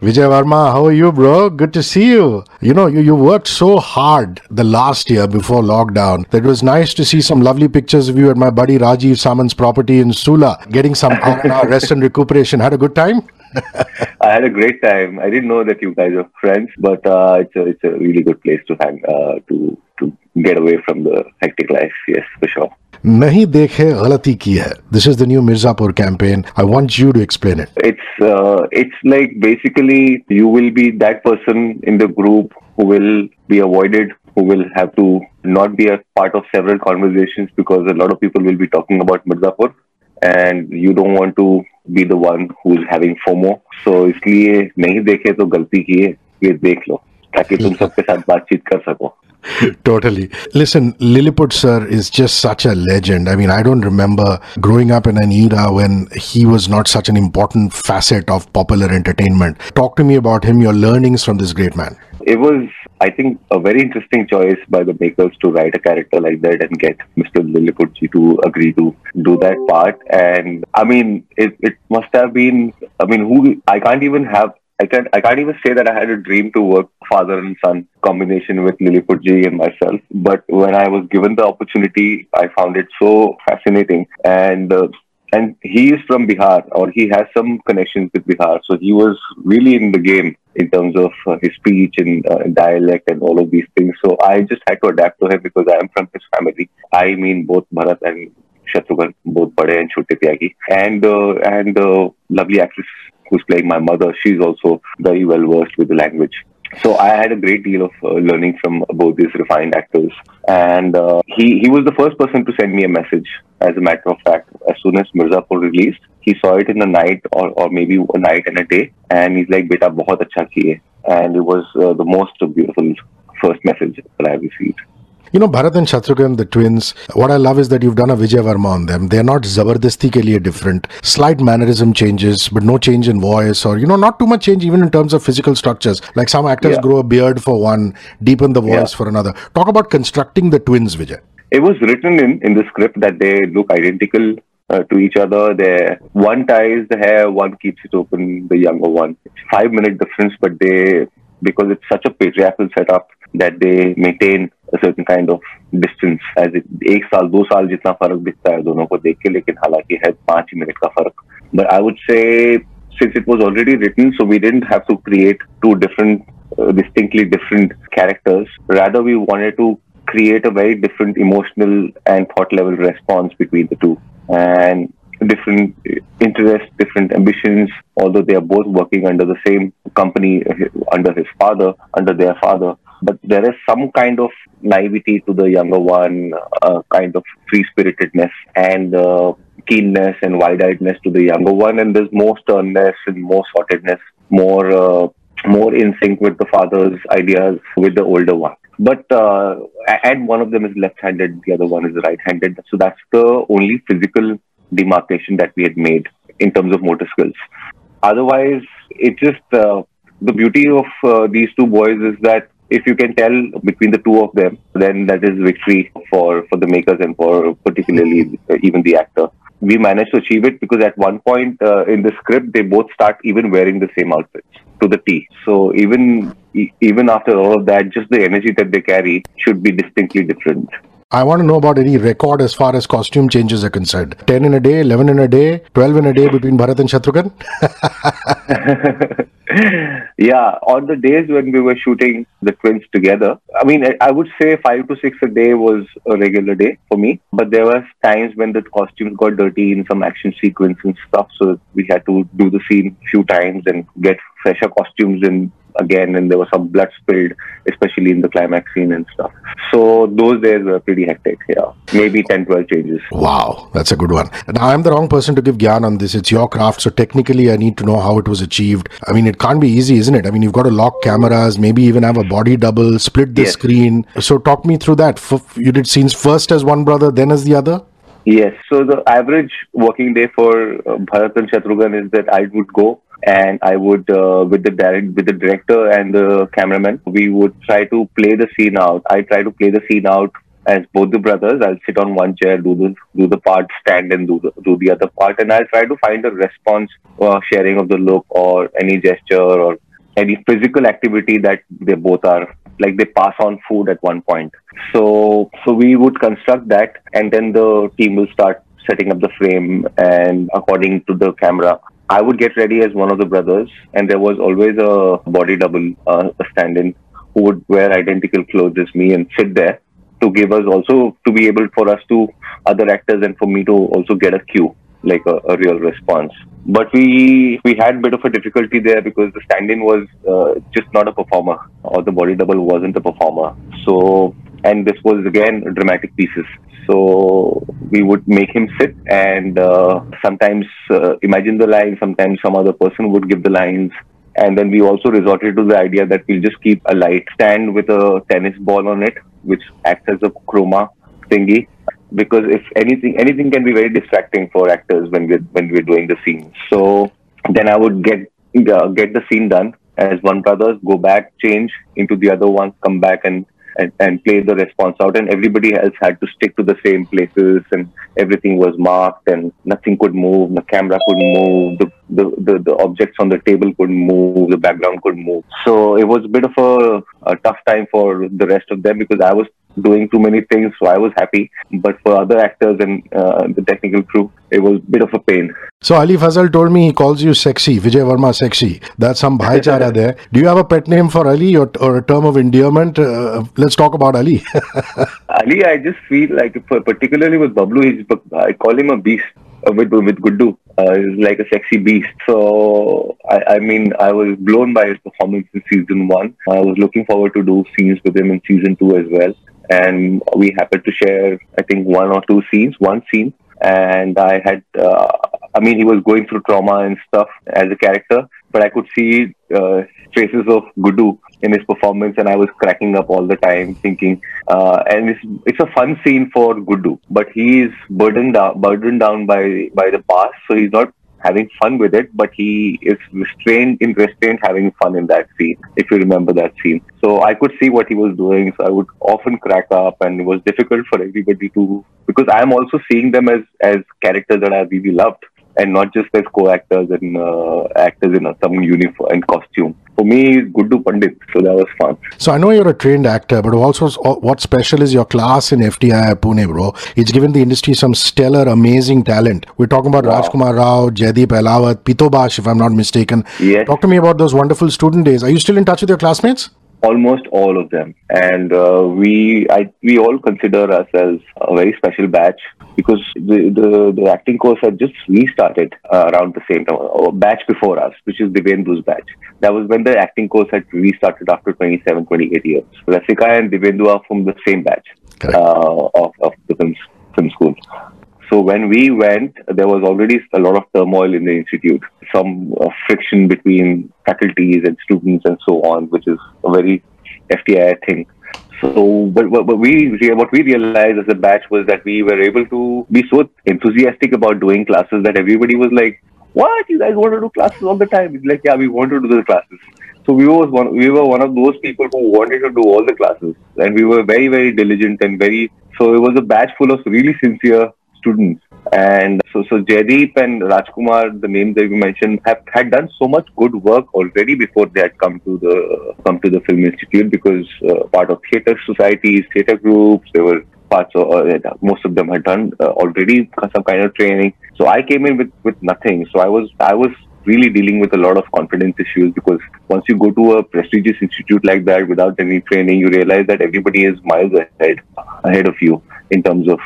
Vijay Varma, how are you, bro? Good to see you. You know, you, you worked so hard the last year before lockdown that it was nice to see some lovely pictures of you at my buddy Rajeev Samant's property in Sula, getting some rest and recuperation. Had a good time? I had a great time. I didn't know that you guys are friends, but uh, it's a it's a really good place to hang uh, to to get away from the hectic life. Yes, for sure. नहीं देखे गलती की है this is the new Mirzapur campaign I want you to explain it uh, it's like basically you will be that person in the group who will be avoided, who will have to not be a part of several conversations because a lot of people will be talking about Mirzapur, and you don't want to be the one who's having FOMO. So इसलिए नहीं देखे तो गलती की है ये देख लो ताकि तुम सबके साथ बातचीत कर सको totally. Listen, Lilliput sir is just such a legend. I mean, I don't remember growing up in an era when he was not such an important facet of popular entertainment. Talk to me about him, your learnings from this great man. It was, I think, a very interesting choice by the makers to write a character like that and get Mr. Lilliputji to agree to do that part. And I mean, it, it must have been, I mean, who, I can't even have I can't I can't even say that I had a dream to work father and son combination with Lilliputji and myself. But when I was given the opportunity, I found it so fascinating. And uh, and he is from Bihar, or he has some connections with Bihar. So he was really in the game in terms of uh, his speech and uh, dialect and all of these things. So I just had to adapt to him because I am from his family. I mean both Bharat and Shatrughan, both Bade and Chote Tyagi, and uh, and uh, lovely actress who's playing my mother, she's also very well versed with the language. So I had a great deal of uh, learning from both these refined actors, and uh, he he was the first person to send me a message. As a matter of fact, as soon as Mirzapur released, he saw it in the night or, or maybe a night and a day, and he's like, "Beta, bahut acha kiye," and it was uh, the most beautiful first message that I received. You know, Bharat and Shatrughan, the twins, what I love is that you've done a Vijay Varma on them. They're not Zabardasti ke liye different. Slight mannerism changes, but no change in voice or, you know, not too much change even in terms of physical structures. Like some actors Yeah. grow a beard for one, deepen the voice Yeah. for another. Talk about constructing the twins, Vijay. It was written in, in the script that they look identical uh, to each other. They one ties the hair, one keeps it open. The younger one. It's five minute difference, but they because it's such a patriarchal setup that they maintain a certain kind of distance. As it एक साल दो साल जितना फर्क दिखता है दोनों को देख के लेकिन हालांकि है पांच ही मिनट का फर्क. But I would say since it was already written, so we didn't have to create two different, uh, distinctly different characters. Rather, we wanted to create a very different emotional and thought level response between the two. And different interests, different ambitions, although they are both working under the same company, uh, under his father, under their father. but there is some kind of naivety to the younger one, uh, kind of free spiritedness and uh, keenness and wide eyedness to the younger one. And there's more sternness and more sortedness, more. Uh, more in sync with the father's ideas with the older one. But uh, and one of them is left-handed, the other one is right-handed. So that's the only physical demarcation that we had made in terms of motor skills. Otherwise, it just uh, the beauty of uh, these two boys is that if you can tell between the two of them, then that is victory for for the makers and for particularly uh, even the actor. We managed to achieve it because at one point uh, in the script, they both start even wearing the same outfits to the T. So even even after all of that, just the energy that they carry should be distinctly different. I want to know about any record as far as costume changes are concerned. 10 in a day, 11 in a day, 12 in a day between Bharat and Shatrughan? yeah, on the days when we were shooting the twins together, I mean, I- would say five to six a day was a regular day for me. But there were times when the costumes got dirty in some action sequence and stuff, so we had to do the scene a few times and get fresher costumes in again. And there was some blood spilled, especially in the climax scene and stuff. So those days were pretty hectic. Yeah, maybe 10, 12 changes. Wow, that's a good one. Now, I'm the wrong person to give Gyan on this. It's your craft, so technically, I need to know how it was achieved. I mean, it can't be easy, isn't it? I mean, you've got to lock cameras, maybe even have a body double, split the Yes. screen. So, talk me through that. F- you did scenes first as one brother, then as the other? Yes. So the average working day for uh, Bharat and Shatrughan is that I would go and I would uh, with the direct with the director and the cameraman we would try to play the scene out. I try to play the scene out as both the brothers. I'll sit on one chair, do the do the part, stand and do the do the other part, and I'll try to find a response or sharing of the look or any gesture or any physical activity that they both are like they pass on food at one point. So so we would construct that, and then the team will start setting up the frame and according to the camera. I would get ready as one of the brothers, and there was always a body double, uh, a stand-in, who would wear identical clothes as me and sit there to give us also to be able for us to other actors and for me to also get a cue like a, a real response. But we we had a bit of a difficulty there because the stand-in was uh, just not a performer or the body double wasn't a performer. So and this was again dramatic pieces so we would make him sit and uh, sometimes uh, imagine the line sometimes some other person would give the lines. And then we also resorted to the idea that we'll just keep a light stand with a tennis ball on it which acts as a chroma thingy. Because if anything anything can be very distracting for actors when we're when we're doing the scene. So then i would get uh, get the scene done as one brothers go back change into the other one come back and, and and play the response out and everybody else had to stick to the same places and everything was marked and nothing could move the camera couldn't move the the, the, the objects on the table couldn't move the background couldn't move. So it was a bit of a, a tough time for the rest of them because i was doing too many things, so I was happy. But for other actors and uh, the technical crew, it was a bit of a pain. So Ali Fazal told me he calls you sexy, Vijay Varma sexy. That's some bhaichara there. Do you have a pet name for Ali or, or a term of endearment? Uh, let's talk about Ali. Ali, I just feel like, particularly with Bablu, he's, I call him a beast uh, with with Guddu. Uh, he's like a sexy beast. So I, I mean, I was blown by his performance in season one. I was looking forward to do scenes with him in season two as well and we happened to share, I think, one or two scenes, one scene. And I had, uh, I mean, he was going through trauma and stuff as a character, but I could see uh, traces of Guddu in his performance, and I was cracking up all the time, thinking, uh, and it's it's a fun scene for Guddu, but he is burdened down, burdened down by by the past, so he's not having fun with it, but he is restrained in restraint having fun in that scene, if you remember that scene. So I could see what he was doing. So I would often crack up and it was difficult for everybody to because I am also seeing them as as characters that I really loved and not just as co-actors and uh, actors in some uniform and costume. For me, Guddu Pandit, so that was fun. So I know you're a trained actor, but also what special is your class in FTI Pune, bro? It's given the industry some stellar, amazing talent. We're talking about wow. Rajkumar Rao, Jaideep Ahlawat, Pitobash, if I'm not mistaken. Yes. Talk to me about those wonderful student days. Are you still in touch with your classmates? Almost all of them. And uh, we I, we all consider ourselves a very special batch because the, the, the acting course had just restarted uh, around the same time a batch before us which is Divyendu's batch. That was when the acting course had restarted after 27 28 years. Rasika and Divyendu are from the same batch uh, of, of the film, film school so when we went, there was already a lot of turmoil in the institute, some uh, friction between faculties and students and so on, which is a very FTI thing. So, but, but, but we what we realized as a batch was that we were able to be so enthusiastic about doing classes that everybody was like, "What you guys want to do classes all the time?" It's like, "Yeah, we want to do the classes." So we was one we were one of those people who wanted to do all the classes, and we were very very diligent and very. So it was a batch full of really sincere students. And so, so Jaideep and Rajkumar, the names that you mentioned, have had done so much good work already before they had come to the come to the Film Institute because uh, part of theatre societies, theatre groups, they were parts of uh, most of them had done uh, already some kind of training. So I came in with with nothing. So I was I was really dealing with a lot of confidence issues because once you go to a prestigious institute like that without any training, you realize that everybody is miles ahead ahead of you in terms of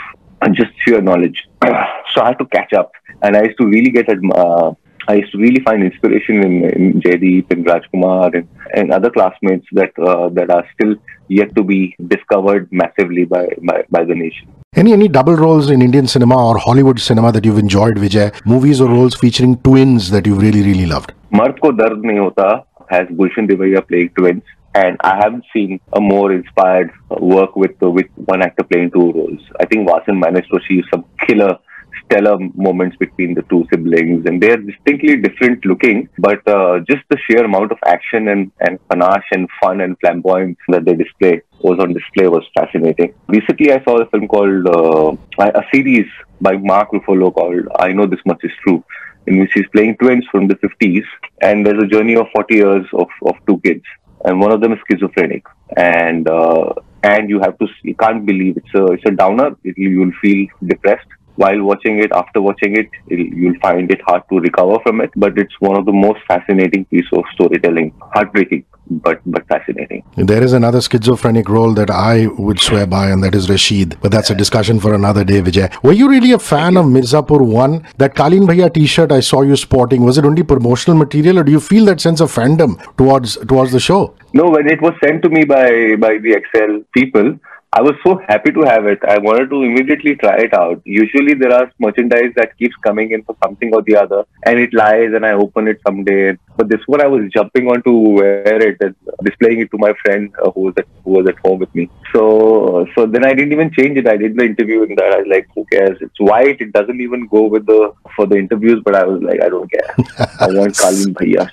just sheer knowledge. so I had to catch up, and I used to really get uh, I used to really find inspiration in, in Jaideep and Rajkumar and, and other classmates that uh, that are still yet to be discovered massively by, by, by the nation. Any any double roles in Indian cinema or Hollywood cinema that you've enjoyed, Vijay? Movies or roles featuring twins that you've really really loved? Mard ko dard nahi hota has Gulshan Devaiah playing twins and I haven't seen a more inspired work with with one actor playing two roles. I think Vasan managed to achieve some killer, stellar moments between the two siblings, and they're distinctly different looking, but uh, just the sheer amount of action and and panache and fun and flamboyance that they display was on display was fascinating. Recently, I saw a film called uh, a series by Mark Ruffalo called "I Know This Much Is True." in which he's playing twins from the 50s, and there's a journey of 40 years of, of two kids, and one of them is schizophrenic, and uh, and you have to you can't believe it's a it's a downer. It, you'll feel depressed while watching it. After watching it, you'll find it hard to recover from it, but it's one of the most fascinating piece of storytelling. Heartbreaking but but fascinating. There is another schizophrenic role that I would swear by, and that is Rashid. But that's a discussion for another day, Vijay. Were you really a fan of Mirzapur One? That Kaleen Bhaiya T-shirt I saw you sporting was it only promotional material, or do you feel that sense of fandom towards towards the show? No, when it was sent to me by by the Excel people, I was so happy to have it. I wanted to immediately try it out. Usually there are merchandise that keeps coming in for something or the other and it lies and I open it someday. But this one I was jumping on to wear it and displaying it to my friend uh, who was at who was at home with me. So so then I didn't even change it. I did the interview in that. I was like, who cares? It's white. It doesn't even go with the for the interviews. But I was like, I don't care. I want Kaleen Bhaiya.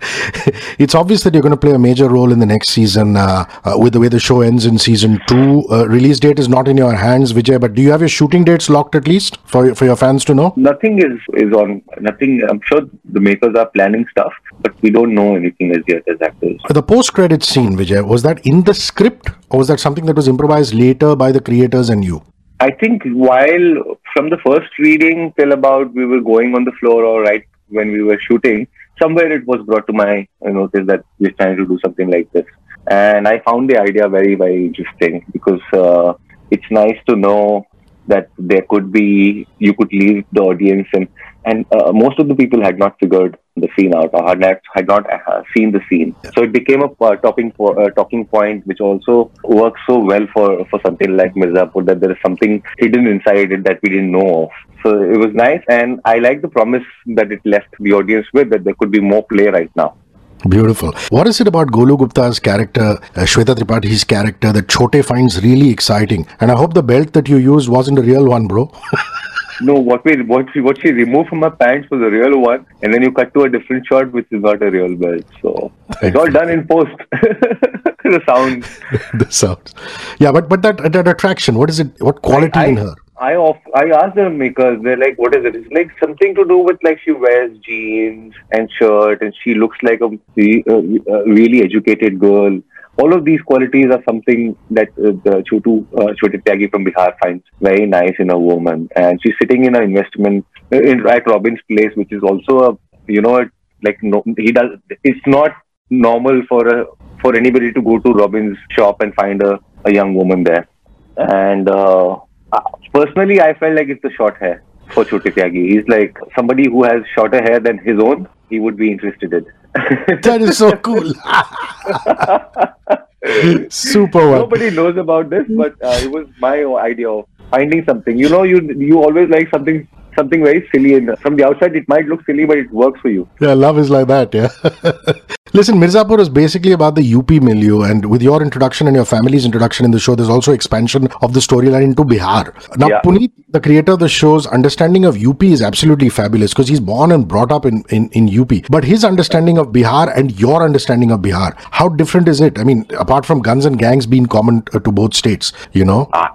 it's obvious that you're going to play a major role in the next season uh, uh, with the way the show ends in season two. Uh, release date is not in your hands, Vijay, but do you have your shooting dates locked at least for, for your fans to know? Nothing is, is on, nothing. I'm sure the makers are planning stuff, but we don't know anything as yet as actors. The post credit scene, Vijay, was that in the script or was that something that was improvised later by the creators and you? I think while from the first reading till about we were going on the floor or right when we were shooting, somewhere it was brought to my notice that we're trying to do something like this. And I found the idea very, very interesting because uh, it's nice to know that there could be, you could leave the audience and, and uh, most of the people had not figured the scene out or had not, had not uh, seen the scene. So it became a uh, talking, po- uh, talking point which also works so well for, for something like Mirzapur that there is something hidden inside it that we didn't know of. So it was nice, and I like the promise that it left the audience with that there could be more play right now. Beautiful. What is it about Golu Gupta's character, uh, Shweta Tripathi's character, that Chote finds really exciting? And I hope the belt that you used wasn't a real one, bro. no, what we what she what she removed from her pants was a real one, and then you cut to a different shot, which is not a real belt. So it's all done in post. the sound. the sounds. Yeah, but but that that attraction. What is it? What quality I, I, in her? I off, I asked the makers, they're like, what is it? It's like something to do with like she wears jeans and shirt and she looks like a, a really educated girl. All of these qualities are something that uh, the Chotu, uh, Chote Tyagi from Bihar finds very nice in a woman. And she's sitting in an investment uh, in, at Robin's place, which is also a, you know, like no, he does, it's not normal for a, for anybody to go to Robin's shop and find a, a young woman there. And, uh, personally, I felt like it's a short hair for Chote Tyagi. He's like somebody who has shorter hair than his own. He would be interested in. that is so cool. Super. Nobody knows about this, but uh, it was my idea of finding something. You know, you you always like something something very silly, and from the outside it might look silly, but it works for you. Yeah, love is like that. Yeah. Listen, Mirzapur is basically about the UP milieu, and with your introduction and your family's introduction in the show, there's also expansion of the storyline into Bihar. Now, yeah. Puneet, the creator of the show's understanding of UP is absolutely fabulous because he's born and brought up in, in, in UP. But his understanding of Bihar and your understanding of Bihar, how different is it? I mean, apart from guns and gangs being common to both states, you know? Uh,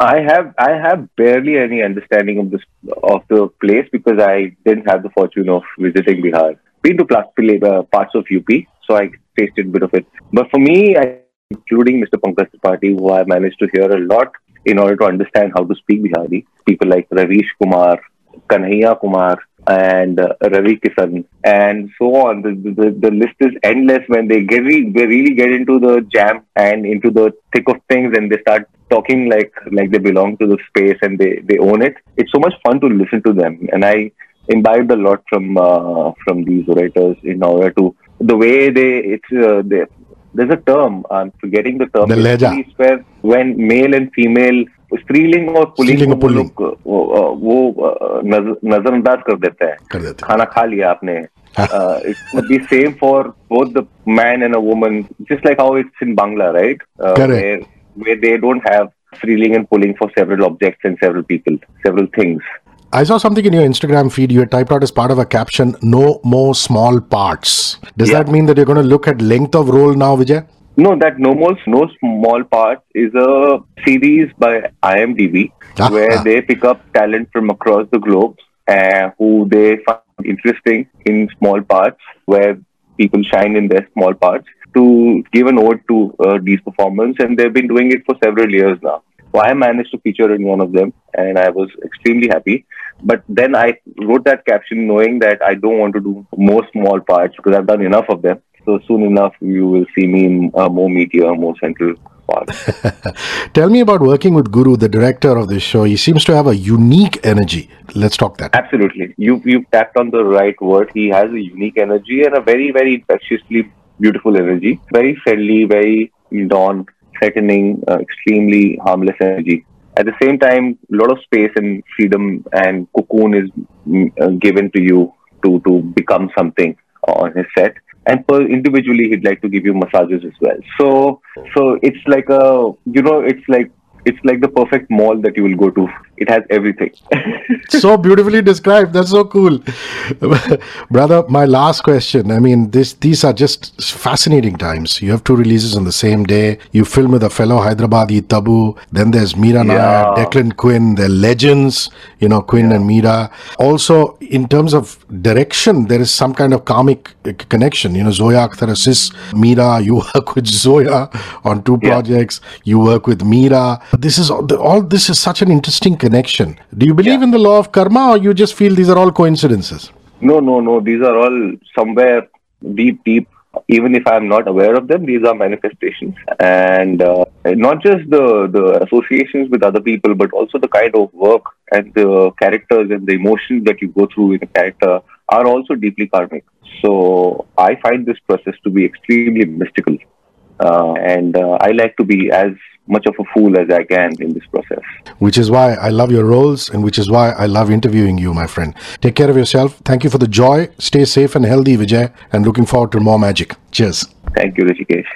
I have I have barely any understanding of this of the place because I didn't have the fortune of visiting Bihar been to uh, parts of UP, so I tasted a bit of it. But for me, including Mr. Pankaj Tripathi, who I managed to hear a lot in order to understand how to speak Bihari, people like Ravish Kumar, Kanhaiya Kumar, and uh, Ravi Kishan, and so on. The, the, the list is endless when they get re- they really get into the jam and into the thick of things, and they start talking like like they belong to the space and they they own it. It's so much fun to listen to them, and I imbibed a lot from uh, from these writers in order to the way they it's uh, they, there's a term I'm forgetting the term the leja. where when male and female स्त्रीलिंग और pulling को लोग वो नजरअंदाज कर देते हैं खाना खा लिया आपने it would be same for both the man and a woman just like how it's in Bangla right uh, where, where they don't have freeling and pulling for several objects and several people several things I saw something in your Instagram feed you had typed out as part of a caption, no more small parts. Does yeah. that mean that you're going to look at length of role now, Vijay? No, that No More No Small Parts is a series by IMDb ah, where ah. they pick up talent from across the globe uh, who they find interesting in small parts where people shine in their small parts to give an ode to uh, these performers, and they've been doing it for several years now. So I managed to feature in one of them, and I was extremely happy. But then I wrote that caption knowing that I don't want to do more small parts because I've done enough of them. So soon enough, you will see me in uh, more meteor, more central parts. Tell me about working with Guru, the director of this show. He seems to have a unique energy. Let's talk that. Absolutely. You you tapped on the right word. He has a unique energy and a very, very infectiously beautiful energy. Very friendly, very non threatening, uh, extremely harmless energy. At the same time, a lot of space and freedom and cocoon is mm, uh, given to you to, to become something on his set. And per individually, he'd like to give you massages as well. So, so it's like a, you know, it's like it's like the perfect mall that you will go to. It has everything. so beautifully described. That's so cool. Brother, my last question. I mean, this these are just fascinating times. You have two releases on the same day. You film with a fellow Hyderabadi Tabu. Then there's Mira Yeah. Nair, Declan Quinn. They're legends, you know, Quinn and Mira. Also, in terms of direction, there is some kind of karmic uh, connection. You know, Zoya Akhtar assists Mira. You work with Zoya on two Yeah. projects. You work with Mira. This is all, all this is such an interesting connection. Do you believe Yeah. in the law of karma or you just feel these are all coincidences? No, no, no. These are all somewhere deep, deep. Even if I'm not aware of them, these are manifestations, and uh, not just the the associations with other people, but also the kind of work and the characters and the emotions that you go through in a character are also deeply karmic. So I find this process to be extremely mystical, uh, and uh, I like to be as much of a fool as I can in this process. Which is why I love your roles and which is why I love interviewing you, my friend. Take care of yourself. Thank you for the joy. Stay safe and healthy, Vijay, and looking forward to more magic. Cheers. Thank you, Hrishikesh.